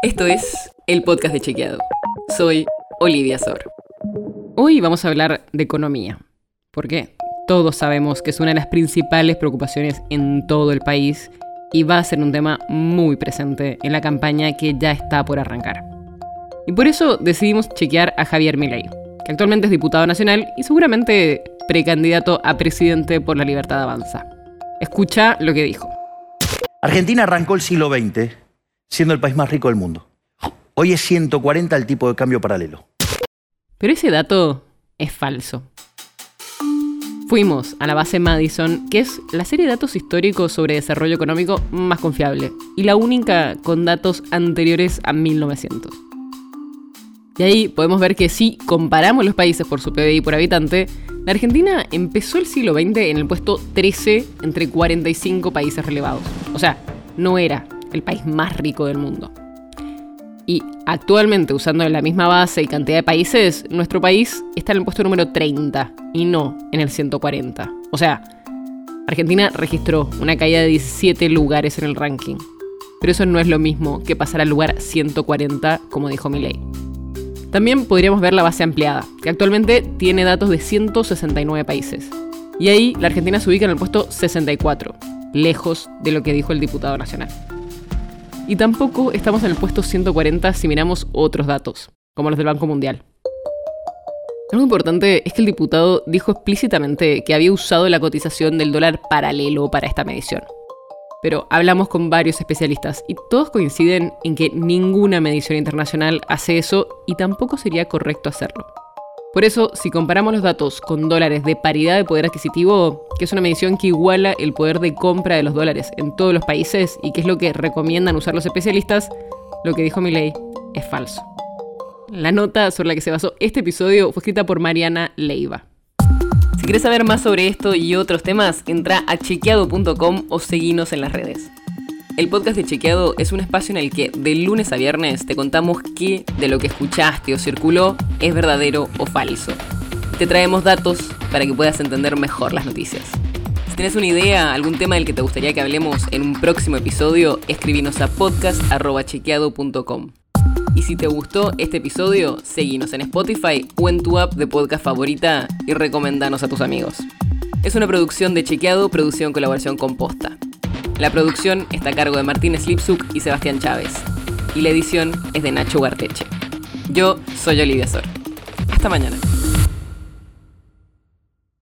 Esto es el podcast de Chequeado. Soy Olivia Sor. Hoy vamos a hablar de economía. Porque todos sabemos que es una de las principales preocupaciones en todo el país y va a ser un tema muy presente en la campaña que ya está por arrancar. Y por eso decidimos chequear a Javier Milei, que actualmente es diputado nacional y seguramente precandidato a presidente por la Libertad Avanza. Escucha lo que dijo. Argentina arrancó el siglo XX siendo el país más rico del mundo. Hoy es 140 el tipo de cambio paralelo. Pero ese dato es falso. Fuimos a la base Madison, que es la serie de datos históricos sobre desarrollo económico más confiable y la única con datos anteriores a 1900. Y ahí podemos ver que si comparamos los países por su PBI por habitante, la Argentina empezó el siglo XX en el puesto 13 entre 45 países relevados. O sea, no era el país más rico del mundo. Y actualmente, usando la misma base y cantidad de países, nuestro país está en el puesto número 30 y no en el 140. O sea, Argentina registró una caída de 17 lugares en el ranking. Pero eso no es lo mismo que pasar al lugar 140, como dijo Milei. También podríamos ver la base ampliada, que actualmente tiene datos de 169 países. Y ahí la Argentina se ubica en el puesto 64, lejos de lo que dijo el diputado nacional. Y tampoco estamos en el puesto 140 si miramos otros datos, como los del Banco Mundial. Algo importante es que el diputado dijo explícitamente que había usado la cotización del dólar paralelo para esta medición. Pero hablamos con varios especialistas y todos coinciden en que ninguna medición internacional hace eso y tampoco sería correcto hacerlo. Por eso, si comparamos los datos con dólares de paridad de poder adquisitivo, que es una medición que iguala el poder de compra de los dólares en todos los países y que es lo que recomiendan usar los especialistas, lo que dijo Milei es falso. La nota sobre la que se basó este episodio fue escrita por Mariana Leiva. Si quieres saber más sobre esto y otros temas, entra a chequeado.com o seguinos en las redes. El podcast de Chequeado es un espacio en el que de lunes a viernes te contamos qué de lo que escuchaste o circuló es verdadero o falso. Te traemos datos para que puedas entender mejor las noticias. Si tienes una idea, algún tema del que te gustaría que hablemos en un próximo episodio, escribinos a podcast.chequeado.com. Y si te gustó este episodio, seguinos en Spotify o en tu app de podcast favorita y recomendanos a tus amigos. Es una producción de Chequeado, producción en colaboración con Posta. La producción está a cargo de Martínez Lipsuk y Sebastián Chávez. Y la edición es de Nacho Garteche. Yo soy Olivia Sor. Hasta mañana.